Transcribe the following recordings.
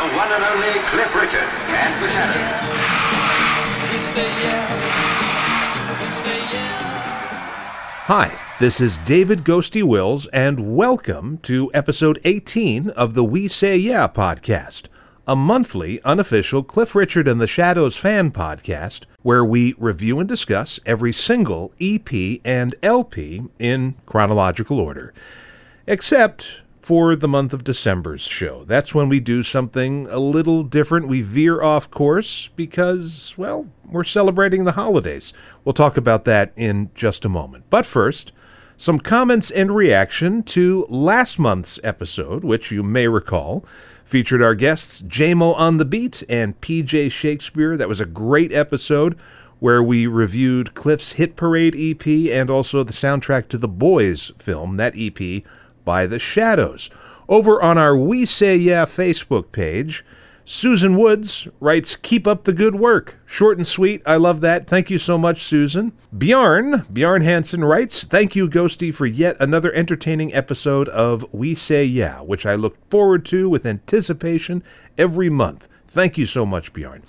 the one and only Cliff Richard and the Shadows. Hi, this is David Ghosty Wills, and welcome to episode 18 of the We Say Yeah podcast, a monthly, unofficial Cliff Richard and the Shadows fan podcast where we review and discuss every single EP and LP in chronological order. Except for the month of December's show. That's when we do something a little different. We veer off course because, well, we're celebrating the holidays. We'll talk about that in just a moment. But first, some comments and reaction to last month's episode, which you may recall featured our guests JMO on the Beat and PJ Shakespeare. That was a great episode where we reviewed Cliff's Hit Parade EP and also the soundtrack to the Boys film, that EP by The Shadows. Over on our We Say Yeah Facebook page, Susan Woods writes, Keep up the good work. Short and sweet. I love that. Thank you so much, Susan. Bjarn, Bjarn Hansen writes, Thank you, Ghosty, for yet another entertaining episode of We Say Yeah, which I look forward to with anticipation every month. Thank you so much, Bjarn.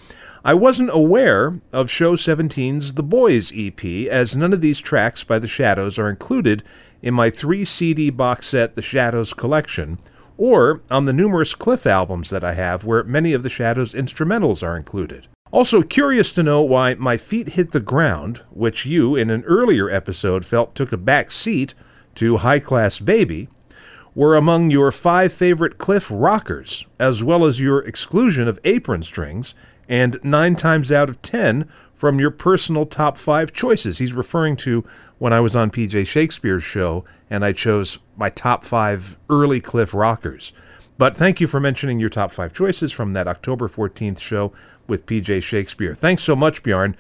I wasn't aware of Show 17's The Boys EP, as none of these tracks by The Shadows are included in my three CD box set, The Shadows Collection, or on the numerous Cliff albums that I have where many of The Shadows instrumentals are included. Also, curious to know why My Feet Hit the Ground, which you, in an earlier episode, felt took a back seat to High Class Baby, were among your five favorite Cliff rockers, as well as your exclusion of apron strings, and nine times out of ten from your personal top five choices. He's referring to when I was on PJ Shakespeare's show and I chose my top five early Cliff rockers. But thank you for mentioning your top five choices from that October 14th show with PJ Shakespeare. Thanks so much, Bjarn.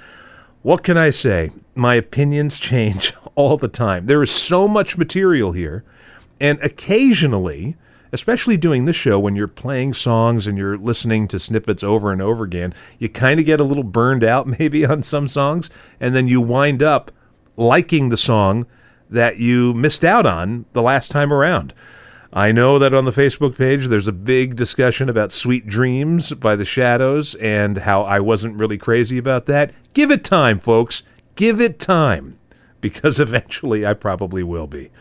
What can I say? My opinions change all the time. There is so much material here, and occasionally, especially doing this show when you're playing songs and you're listening to snippets over and over again, you kind of get a little burned out maybe on some songs, and then you wind up liking the song that you missed out on the last time around. I know that on the Facebook page there's a big discussion about Sweet Dreams by the Shadows and how I wasn't really crazy about that. Give it time, folks. Give it time. Because eventually I probably will be.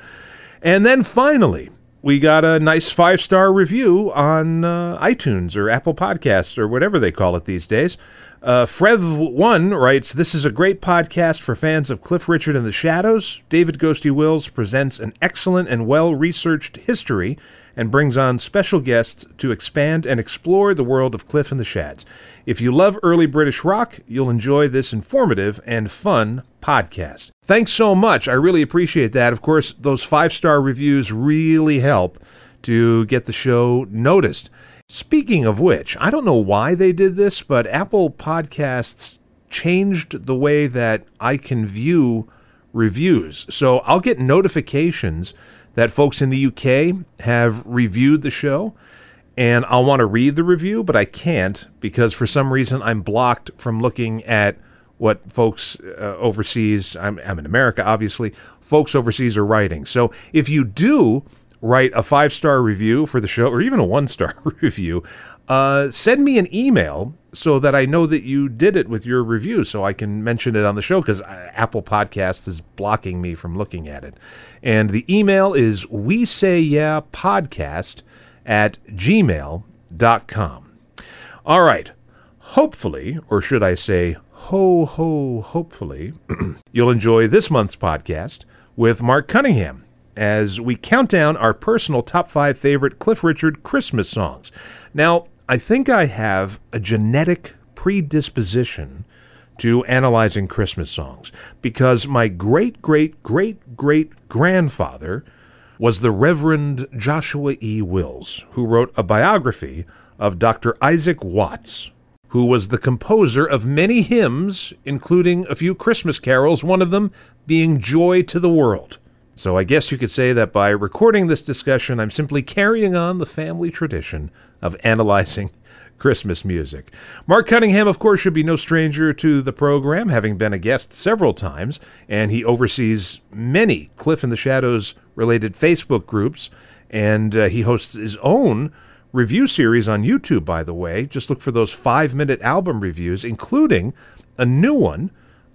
And then finally, we got a nice five star review on uh, iTunes or Apple Podcasts or whatever they call it these days. Uh, Frev1 writes This is a great podcast for fans of Cliff Richard and the Shadows. David Ghosty Wills presents an excellent and well researched history and brings on special guests to expand and explore the world of Cliff and the Shads. If you love early British rock, you'll enjoy this informative and fun podcast. Thanks so much. I really appreciate that. Of course, those five star reviews really help to get the show noticed. Speaking of which, I don't know why they did this, but Apple Podcasts changed the way that I can view reviews. So I'll get notifications that folks in the UK have reviewed the show, and I'll want to read the review, but I can't because for some reason I'm blocked from looking at what folks uh, overseas, I'm, I'm in America, obviously, folks overseas are writing. So if you do write a five star review for the show or even a one star review, uh, send me an email so that I know that you did it with your review so I can mention it on the show because uh, Apple Podcasts is blocking me from looking at it. And the email is we say yeah podcast at gmail.com. All right. Hopefully, or should I say, ho ho, hopefully, you'll enjoy this month's podcast with Mark Cunningham as we count down our personal top five favorite Cliff Richard Christmas songs. Now, I think I have a genetic predisposition to analyzing Christmas songs because my great, great, great, great grandfather was the Reverend Joshua E. Wills, who wrote a biography of Dr. Isaac Watts, who was the composer of many hymns, including a few Christmas carols, one of them being Joy to the World. So I guess you could say that by recording this discussion, I'm simply carrying on the family tradition of analyzing Christmas music. Mark Cunningham, of course, should be no stranger to the program, having been a guest several times, and he oversees many Cliff in the Shadows related Facebook groups And uh, he hosts his own review series on YouTube, by the way. Just look for those five minute album reviews, including a new one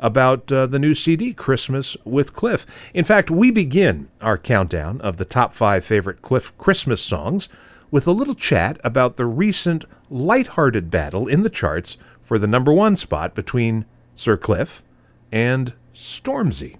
about uh, the new CD, Christmas with Cliff. In fact, we begin our countdown of the top five favorite Cliff Christmas songs with a little chat about the recent light-hearted battle in the charts for the number one spot between Sir Cliff and Stormzy.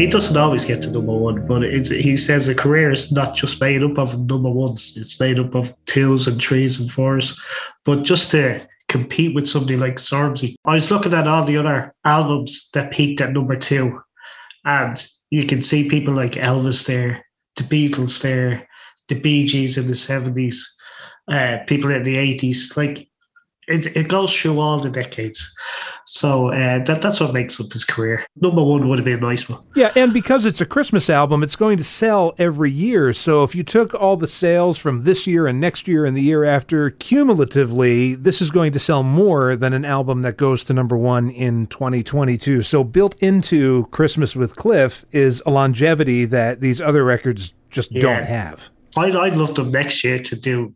He doesn't always get to number one, but he says a career is not just made up of number ones; it's made up of twos and threes and fours. But just to compete with somebody like Stormzy, I was looking at all the other albums that peaked at number two, and you can see people like Elvis there, the Beatles there, the Bee Gees in the seventies, uh, people in the eighties. Like it, it goes through all the decades. So uh, that that's what makes up his career. Number one would have been a nice one. Yeah, and because it's a Christmas album, it's going to sell every year. So if you took all the sales from this year and next year and the year after cumulatively, this is going to sell more than an album that goes to number one in 2022. So built into Christmas with Cliff is a longevity that these other records just yeah. don't have. I'd, I'd love them next year to do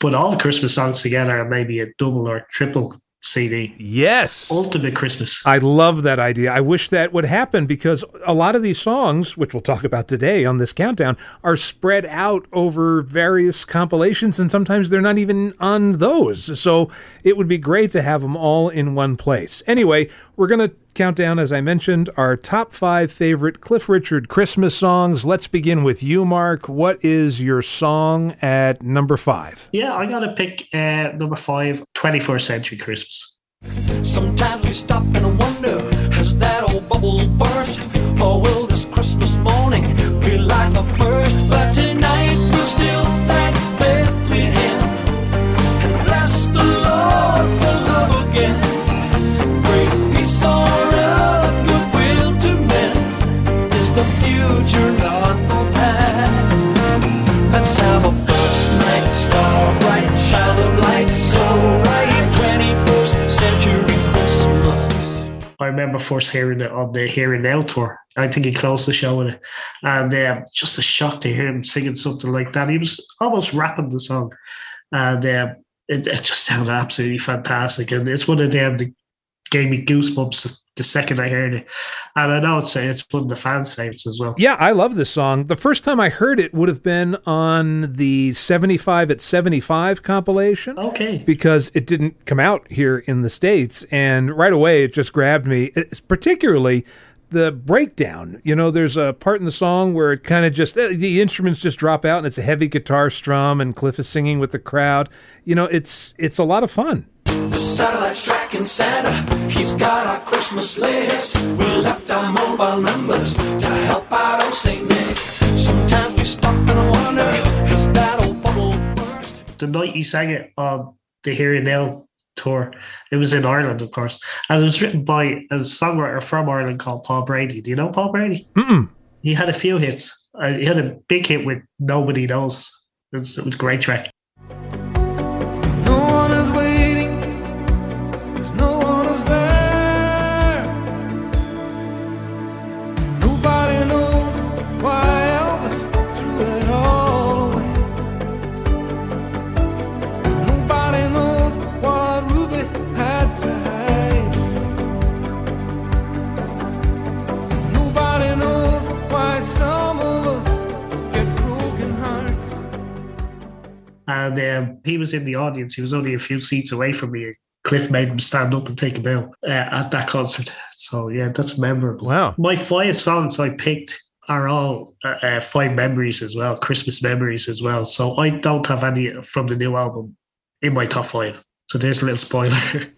put all the Christmas songs together and maybe a double or triple CD. Yes. Ultimate Christmas. I love that idea. I wish that would happen because a lot of these songs, which we'll talk about today on this countdown, are spread out over various compilations and sometimes they're not even on those. So it would be great to have them all in one place. Anyway, we're going to countdown, as I mentioned, our top five favorite Cliff Richard Christmas songs. Let's begin with you, Mark. What is your song at number five? Yeah, I got to pick uh, number five, 21st Century Christmas. Sometimes we stop and wonder, has that old bubble burst? Or will this Christmas morning be like the first? But I remember first hearing it on the Here and Now tour. I think he closed the show with it. And uh, just a shock to hear him singing something like that. He was almost rapping the song. And uh, it, it, just sounded absolutely fantastic. And it's one of them that gave me goosebumps the second I heard it. And I know it's it's one of the fans' favorites as well. Yeah, I love this song. The first time I heard it would have been on the 75 at 75 compilation. Okay. Because it didn't come out here in the States. And right away, it just grabbed me, it's particularly the breakdown. You know, there's a part in the song where it kind of just eh, the instruments just drop out and it's a heavy guitar strum and Cliff is singing with the crowd. You know, it's it's a lot of fun. The satellite's tracking Santa. He's got our Christmas list. We left our mobile numbers to help out old St. Nick. Sometimes we stop and wonder, has that old bubble burst? The night he sang it on the Here and Now tour, it was in Ireland, of course. And it was written by a songwriter from Ireland called Paul Brady. Do you know Paul Brady? Mm-mm. He had a few hits. Uh, he had a big hit with Nobody Knows. It was, it was a great track. And um, he was in the audience. He was only a few seats away from me. Cliff made him stand up and take a bow uh, at that concert. So yeah, that's memorable. Wow. My five songs I picked are all uh, uh, five memories as well, Christmas memories as well. So I don't have any from the new album in my top five. So there's a little spoiler.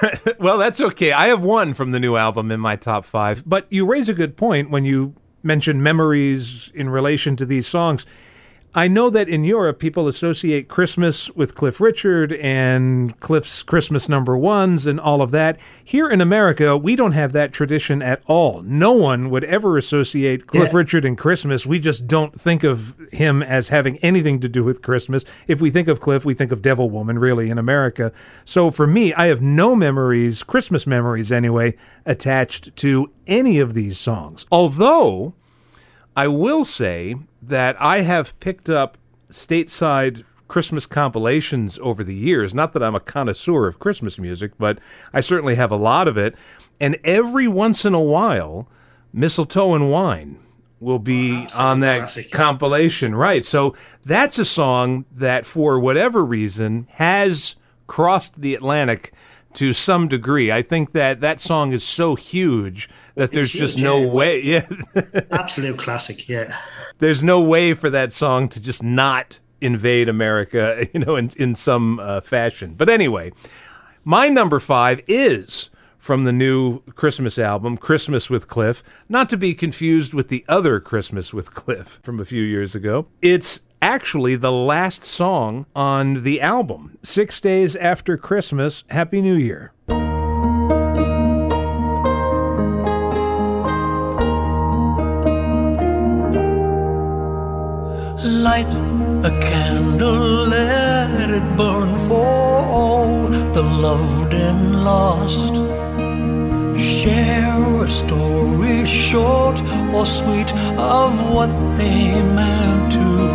well, that's okay. I have one from the new album in my top five. But you raise a good point when you mention memories in relation to these songs I know that in Europe, people associate Christmas with Cliff Richard and Cliff's Christmas number ones and all of that. Here in America, we don't have that tradition at all. No one would ever associate Cliff Yeah. Richard and Christmas. We just don't think of him as having anything to do with Christmas. If we think of Cliff, we think of Devil Woman, really, in America. So for me, I have no memories, Christmas memories anyway, attached to any of these songs. Although. I will say that I have picked up stateside Christmas compilations over the years. Not that I'm a connoisseur of Christmas music, but I certainly have a lot of it. And every once in a while, Mistletoe and Wine will be on that classic. compilation. Right. So that's a song that, for whatever reason, has crossed the Atlantic to some degree. I think that that song is so huge that there's just no yeah. way. Yeah. Absolute classic, yeah. there's no way for that song to just not invade America, you know, in, in some uh, fashion. But anyway, my number five is from the new Christmas album, Christmas with Cliff, not to be confused with the other Christmas with Cliff from a few years ago. It's actually the last song on the album, Six Days After Christmas, Happy New Year. Light a candle, let it burn for all the loved and lost. Share a story, short or sweet, of what they meant to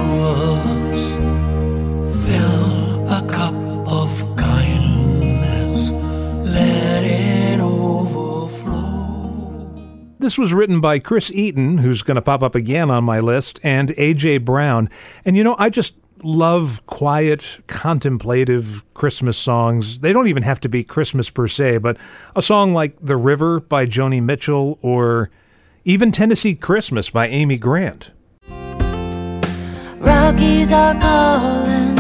This was written by Chris Eaton, who's going to pop up again on my list, and AJ Brown. And you know, I just love quiet, contemplative Christmas songs. They don't even have to be Christmas per se, but a song like The River by Joni Mitchell or even Tennessee Christmas by Amy Grant. Rockies are calling,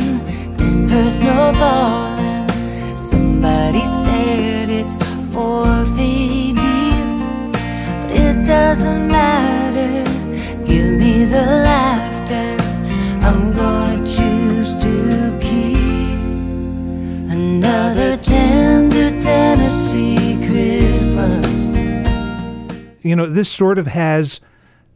falling. Somebody said it's four feet doesn't matter. Give me the laughter. I'm gonna choose to keep another tender Tennessee Christmas. You know, this sort of has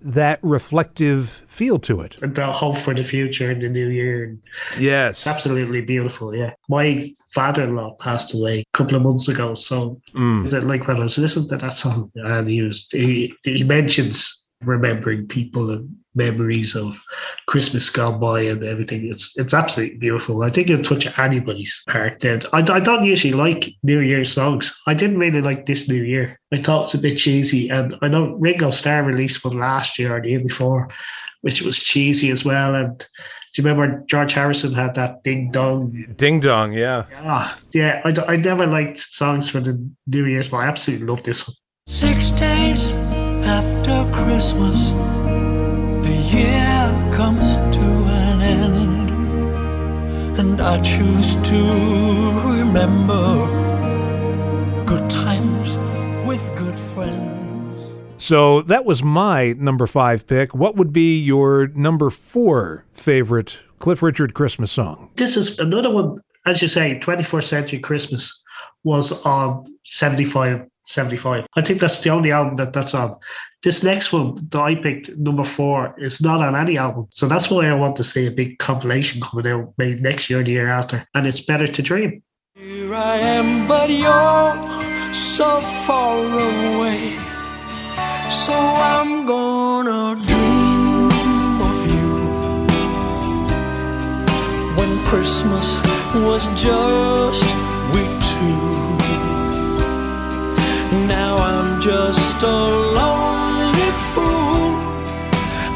that reflective feel to it. And the hope for the future in the new year. And Yes. it's absolutely beautiful, yeah. My father in law passed away a couple of months ago. So, Mm. like, when I was listening to that song, and he, was, he, he mentions remembering people and memories of Christmas gone by and everything. It's it's absolutely beautiful. I think it'll touch anybody's heart. Then I, I don't usually like New Year songs. I didn't really like this New Year. I thought it was a bit cheesy, and I know Ringo Starr released one last year or the year before, which was cheesy as well. And do you remember George Harrison had that ding dong? Ding dong, yeah. Yeah, yeah. I, I never liked songs for the New Year's, but I absolutely love this one. Six days after Christmas, the year comes to an end, and I choose to remember good times with good friends. So that was my number five pick. What would be your number four favorite Cliff Richard Christmas song? This is another one, as you say, 21st Century Christmas was on 75, 75. I think that's the only album that that's on. This next one that I picked, number four, is not on any album. So that's why I want to see a big compilation coming out maybe next year or the year after. And it's Better to Dream. Here I am, but you're so far away. So I'm gonna dream of you when Christmas was just we two. Just a lonely fool,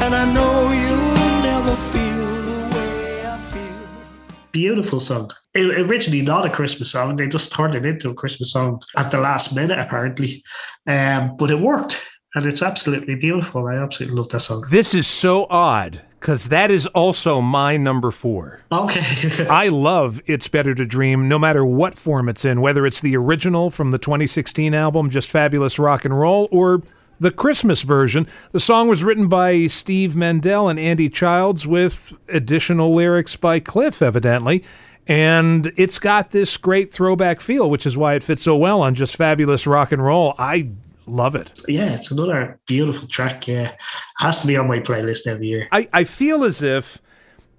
and I know you'll never feel the way I feel. Beautiful song. It, originally not a Christmas song. They just turned it into a Christmas song at the last minute, apparently. Um, but it worked. And it's absolutely beautiful. I absolutely love that song. This is so odd because that is also my number four. Okay. I love It's Better to Dream no matter what form it's in, whether it's the original from the 2016 album, Just Fabulous Rock and Roll, or the Christmas version. The song was written by Steve Mendel and Andy Childs with additional lyrics by Cliff, evidently. And it's got this great throwback feel, which is why it fits so well on just fabulous rock and roll. I love it. Yeah, it's another beautiful track. Yeah, has to be on my playlist every year. I, I feel as if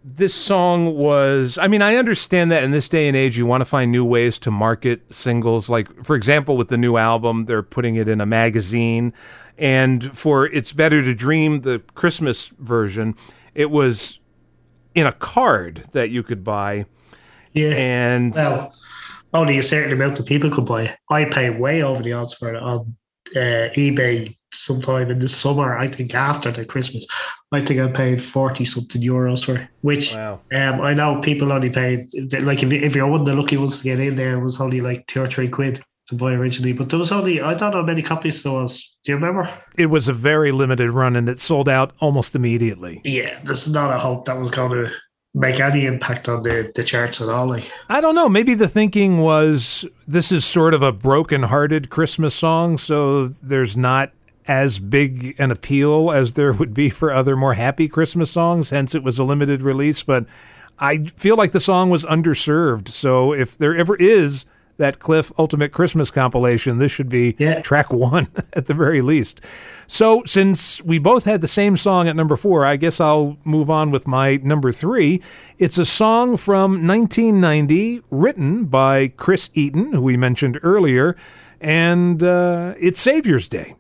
this song was I mean, I understand that in this day and age you want to find new ways to market singles. Like for example, with the new album, they're putting it in a magazine. And for It's Better to Dream, the Christmas version, it was in a card that you could buy. Yeah, And well, only a certain amount of people could buy it. I pay way over the odds for it on uh, eBay sometime in the summer. I think after the Christmas, I think I paid forty something euros for it. Which Wow. um, I know people only paid like if, if you're one of the lucky ones to get in there, it was only like two or three quid to buy originally. But there was only I don't know how many copies there was. Do you remember? it was a very limited run and it sold out almost immediately. Yeah, there's not a hope that was going to make any impact on the, the charts at all. Like, I don't know. Maybe the thinking was this is sort of a broken-hearted Christmas song, so there's not as big an appeal as there would be for other more happy Christmas songs. Hence, it was a limited release. But I feel like the song was underserved. So if there ever is that Cliff Ultimate Christmas compilation, this should be Yeah. track one at the very least. So since we both had the same song at number four, I guess I'll move on with my number three. It's a song from 1990 written by Chris Eaton, who we mentioned earlier, and uh, it's Savior's Day.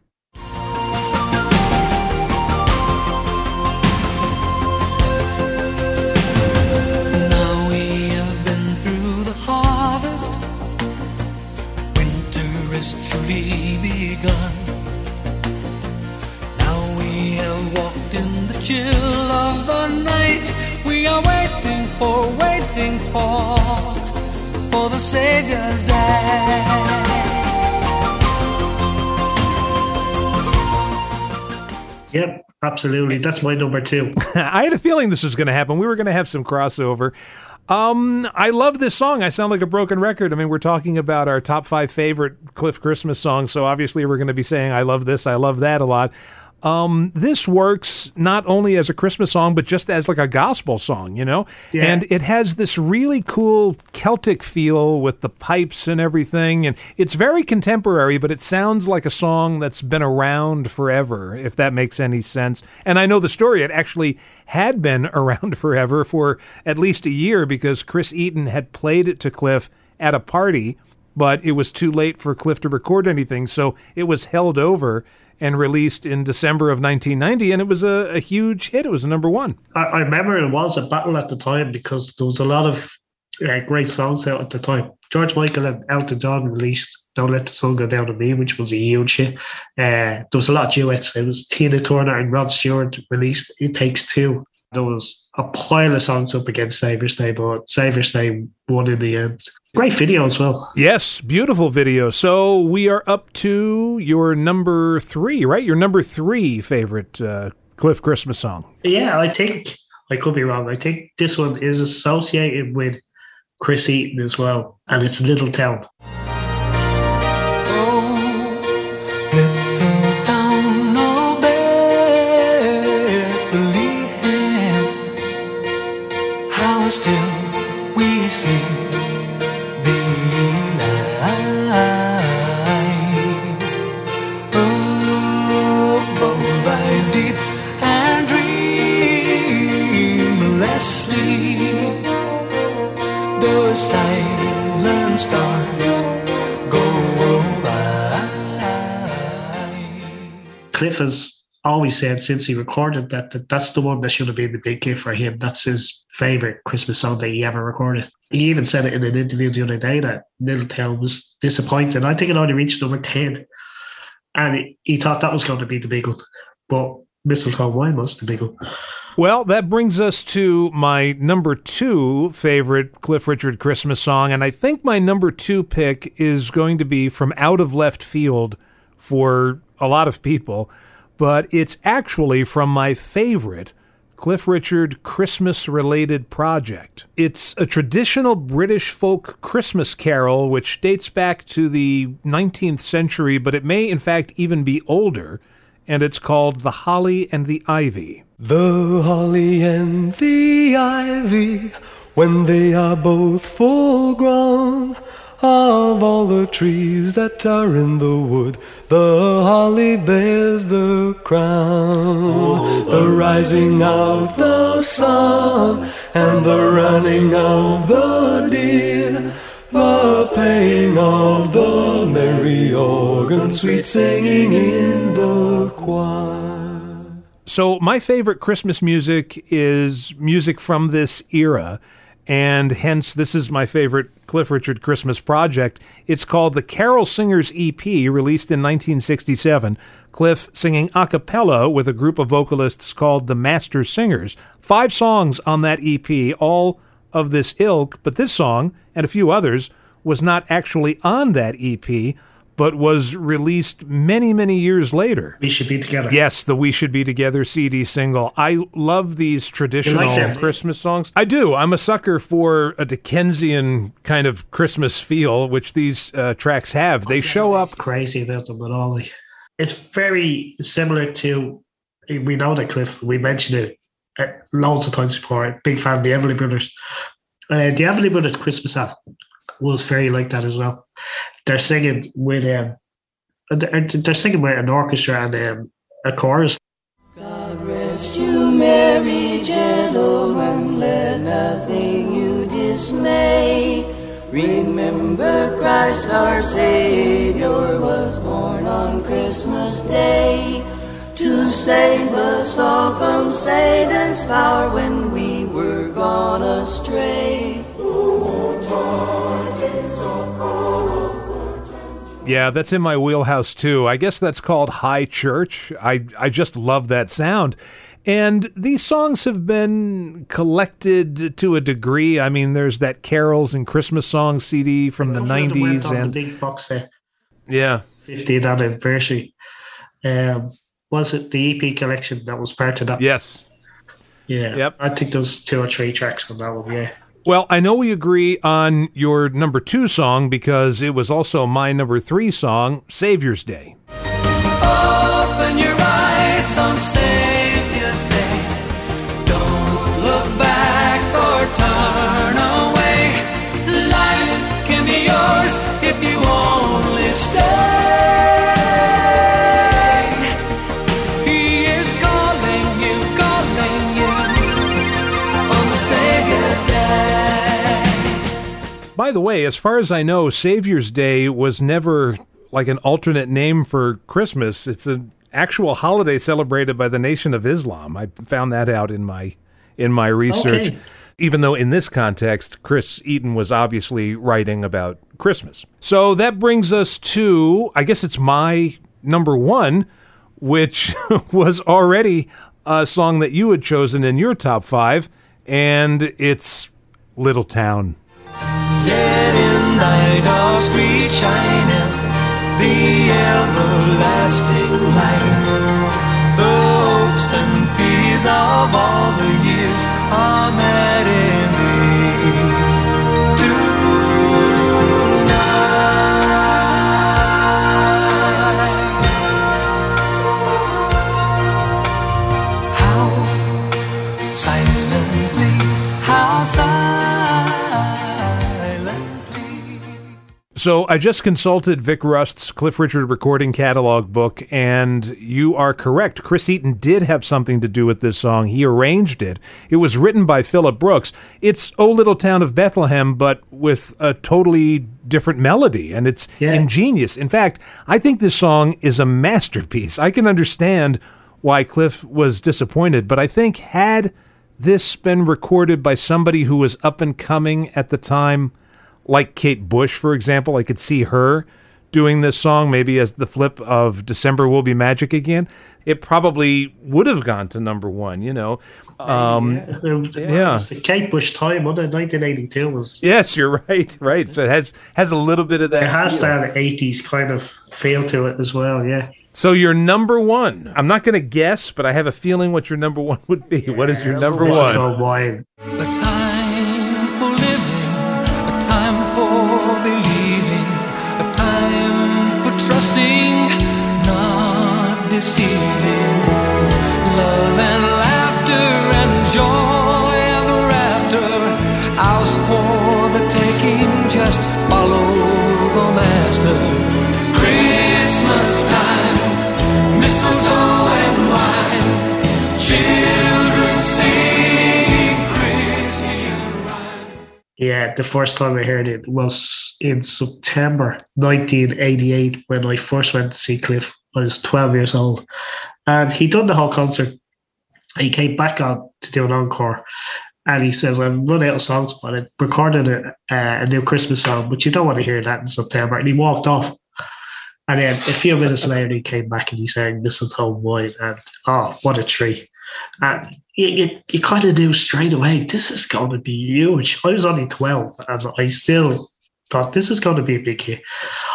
Yep, absolutely. That's my number two. I had a feeling this was going to happen. We were going to have some crossover. Um, I love this song. I sound like a broken record. I mean, we're talking about our top five favorite Cliff Christmas songs, so obviously we're going to be saying I love this, I love that a lot. Um, this works not only as a Christmas song, but just as like a gospel song, you know? Yeah. And it has this really cool Celtic feel with the pipes and everything. And it's very contemporary, but it sounds like a song that's been around forever, if that makes any sense. And I know the story, it actually had been around forever for at least a year because Chris Eaton had played it to Cliff at a party, but it was too late for Cliff to record anything. So it was held over and released in December of 1990. And it was a, a huge hit. It was a number one. I, I remember it was a battle at the time because there was a lot of uh, great songs out at the time. George Michael and Elton John released Don't Let the Sun Go Down on Me, which was a huge hit. Uh, there was a lot of duets. It was Tina Turner and Rod Stewart released It Takes Two. There was a pile of songs up against Saviour's Day, but Saviour's Day won in the end. Great video as well. Yes, beautiful video. So we are up to your number three, right? Your number three favorite uh, Cliff Christmas song. Yeah, I think I could be wrong. I think this one is associated with Chris Eaton as well, and it's Little Town. Still we sing and dreamless the silent stars go by. Cliff has always said since he recorded that, that that's the one that should have been the big hit for him. That's his favorite Christmas song that he ever recorded. He even said it in an interview the other day that Little Town was disappointed. I think it only reached number 10. And he, he thought that was going to be the big one. But Mistletoe Wine was the big one. Well, that brings us to my number two favorite Cliff Richard Christmas song. And I think my number two pick is going to be from out of left field for a lot of people, but it's actually from my favorite Cliff Richard Christmas related project. It's a traditional British folk Christmas carol which dates back to the 19th century, but it may in fact even be older. and it's called The Holly and the Ivy. The holly and the ivy, when they are both full grown, of all the trees that are in the wood, the holly bears the crown. the rising of the sun and the running of the deer, the playing of the merry organ, sweet singing in the choir. So, my favorite Christmas music is music from this era, and hence this is my favorite Cliff Richard Christmas project. It's called the Carol Singers EP, released in 1967. Cliff singing a cappella with a group of vocalists called the Master Singers. Five songs on that EP, all of this ilk, but this song and a few others was not actually on that EP, but was released many, many years later. We should be together. Yes, the We Should Be Together CD single. I love these traditional them? Christmas songs. I do. I'm a sucker for a Dickensian kind of Christmas feel, which these uh, tracks have. They show up. Crazy about them at all. Like, it's very similar to. We know that Cliff. We mentioned it uh, loads of times before. Big fan of the Everly Brothers. Uh, the Everly Brothers Christmas album was very like that as well. They're singing with um, they're, they're singing with an orchestra and um, a chorus. God rest you, merry gentlemen, let nothing you dismay. Remember Christ our Savior was born on Christmas Day to save us all from Satan's power when we were gone astray. Yeah, that's in my wheelhouse too. I guess that's called High Church. I, I just love that sound. And these songs have been collected to a degree. I mean, there's that carols and Christmas songs CD from the Couple of them went 90s. And the big box set, yeah, 50th anniversary. Um, was it the EP collection that was part of that? yes. Yeah. Yep. I think there was two or three tracks on that one. Yeah. Well, I know we agree on your number two song because it was also my number three song, Savior's Day. Open your eyes on Savior's By the way, as far as I know, Savior's Day was never like an alternate name for Christmas. It's an actual holiday celebrated by the Nation of Islam. I found that out in my in my research. Okay. Even though in this context, Chris Eaton was obviously writing about Christmas. So that brings us to, I guess it's my number one, which was already a song that you had chosen in your top five, and it's Little Town. Yet in thy dark street shineth the everlasting light. The hopes and fears of all the years are So I just consulted Vic Rust's Cliff Richard recording catalog book, and you are correct. Chris Eaton did have something to do with this song. He arranged it. It was written by Philip Brooks. It's "O Little Town of Bethlehem," but with a totally different melody, and it's Yeah. ingenious. In fact, I think this song is a masterpiece. I can understand why Cliff was disappointed, but I think had this been recorded by somebody who was up and coming at the time, like Kate Bush, for example. I could see her doing this song maybe as the flip of December Will Be Magic Again. It probably would have gone to number one, you know. Um, It was, Yeah. it was the Kate Bush time, wasn't it? 1982 was. Yes, you're right, right. So it has has a little bit of that. It has feel. that 80s kind of feel to it as well, yeah. So your number one. I'm not going to guess, but I have a feeling what your number one would be. what is your number This is one? Yeah, the first time I heard it was in September 1988 when I first went to see Cliff. I was 12 years old. And he done the whole concert. He came back out to do an encore. And he says, I've run out of songs, but I recorded a, a new Christmas song, but you don't want to hear that in September. And he walked off. And then a few minutes later, he came back and he sang Mistletoe Wine. And oh, what a treat. And you, you, you kind of knew straight away, this is going to be huge. I was only 12 and I still thought this is going to be a big hit.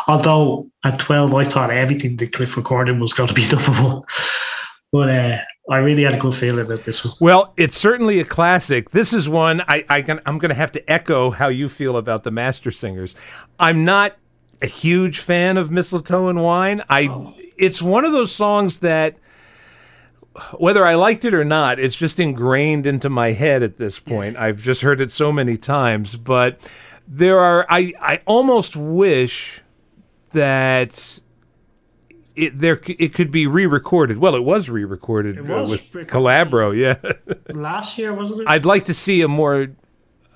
Although at 12, I thought everything that Cliff recorded was going to be number one. But uh, I really had a good feeling about this one. Well, it's certainly a classic. This is one I, I can, I'm going to have to echo how you feel about the Master Singers. I'm not a huge fan of Mistletoe and Wine. I it's one of those songs that whether I liked it or not, it's just ingrained into my head at this point. I've just heard it so many times, but there are I I almost wish that it there it could be re-recorded. Well, it was re-recorded It uh, was with Calabro, yeah. Last year, wasn't it? I'd like to see a more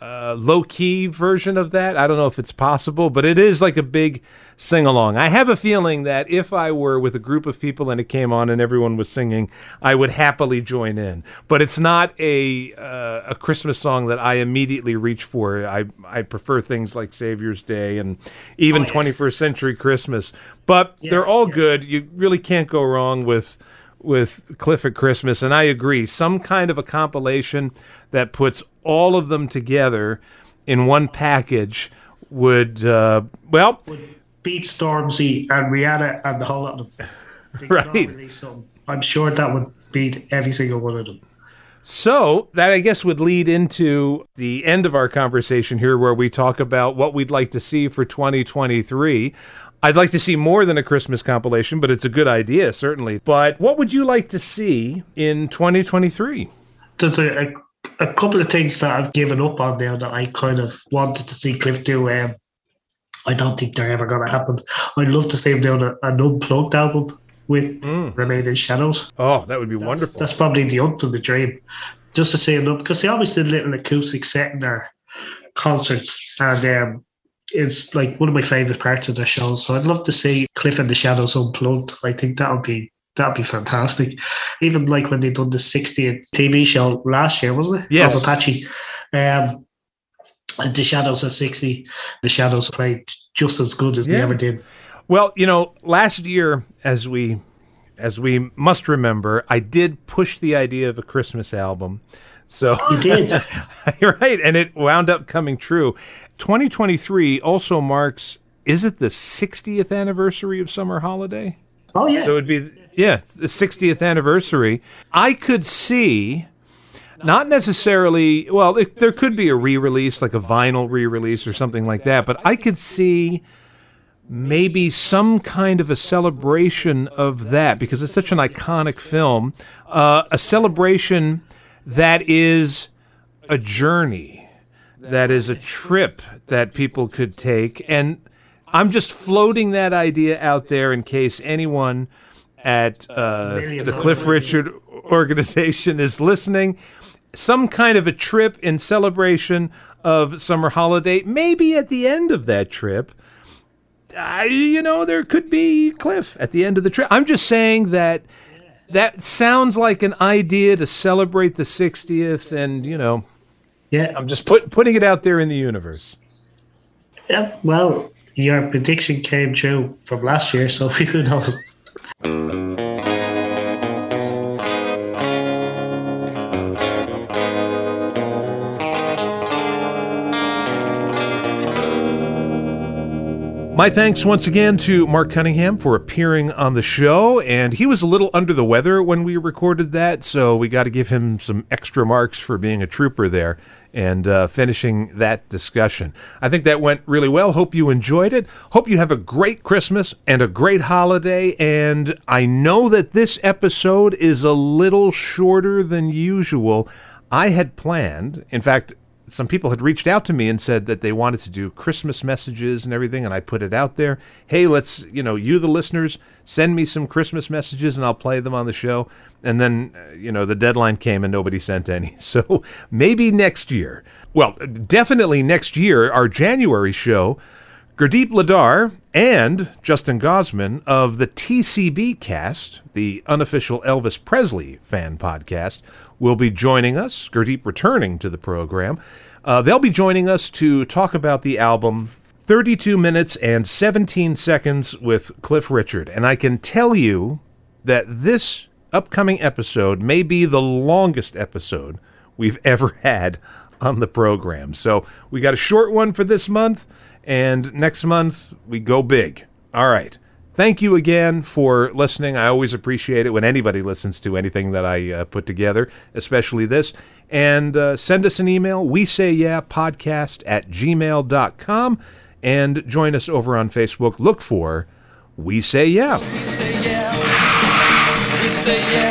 uh, low key version of that. I don't know if it's possible, but it is like a big sing along. I have a feeling that if I were with a group of people and it came on and everyone was singing, I would happily join in. But it's not a uh, a Christmas song that I immediately reach for. I I prefer things like Savior's Day and even Oh, yeah. 21st Century Christmas. But they're all good. You really can't go wrong with with Cliff at Christmas, and I agree. Some kind of a compilation that puts all of them together in one package would, uh, well, Beat Stormzy and Rihanna and the whole lot of them. They could all Right. something. I'm sure that would beat every single one of them. So that I guess would lead into the end of our conversation here, where we talk about what we'd like to see for 2023. I'd like to see more than a Christmas compilation, but it's a good idea, certainly. But what would you like to see in 2023? There's a, a, a couple of things that I've given up on now that I kind of wanted to see Cliff do. Um, I don't think they're ever going to happen. I'd love to see him doing a, an unplugged album with Remain in Shadows. Oh, that would be wonderful. That's probably the ultimate dream. Just to see him because they always did little acoustic set in their concerts, and um, it's like one of my favorite parts of their shows. So I'd love to see Cliff and the Shadows unplugged. I think that would be that would be fantastic. Even like when they done the 60th TV show last year, wasn't it? Yes. Of Apache. Um, the Shadows at 60, the Shadows played just as good as they ever did. Well, you know, last year, as we as we must remember, I did push the idea of a Christmas album. So You did. Right, and it wound up coming true. 2023 also marks is it the 60th anniversary of Summer Holiday? Oh, yeah. So it'd be yeah, the 60th anniversary. I could see not necessarily, well, it, there could be a re-release like a vinyl re-release or something like that, but I could see maybe some kind of a celebration of that because it's such an iconic film, uh, a celebration that is a journey, that is a trip that people could take. And I'm just floating that idea out there in case anyone at uh, the Cliff. Richard organization is listening. Some kind of a trip in celebration of summer holiday, maybe at the end of that trip. I, you know, there could be Cliff at the end of the trip. I'm just saying that that sounds like an idea to celebrate the 60th, and you know, yeah. I'm just put, putting it out there in the universe. Yeah, well, your prediction came true from last year, so we who knows? 了。My thanks once again to Mark Cunningham for appearing on the show. And he was a little under the weather when we recorded that, so we got to give him some extra marks for being a trooper there and uh, finishing that discussion. I think that went really well. Hope you enjoyed it. Hope you have a great Christmas and a great holiday. And I know that this episode is a little shorter than usual. I had planned, in fact, some people had reached out to me and said that they wanted to do Christmas messages and everything, and I put it out there. Hey, let's, you know, you, the listeners, send me some Christmas messages and I'll play them on the show. And then, uh, you know, the deadline came and nobody sent any. So maybe next year. Well, definitely next year, our January show. Gurdeep Ladar and Justin Gosman of the TCB cast, the unofficial Elvis Presley fan podcast, will be joining us. Gurdeep returning to the program. Uh, they'll be joining us to talk about the album 32 minutes and 17 seconds with Cliff Richard. And I can tell you that this upcoming episode may be the longest episode we've ever had on the program. So we got a short one for this month. And next month, we go big. All right. Thank you again for listening. I always appreciate it when anybody listens to anything that I uh, put together, especially this. And uh, send us an email, we say yeah podcast at gmail.com, and join us over on Facebook. Look for We Say Yeah. We say yeah. We say yeah.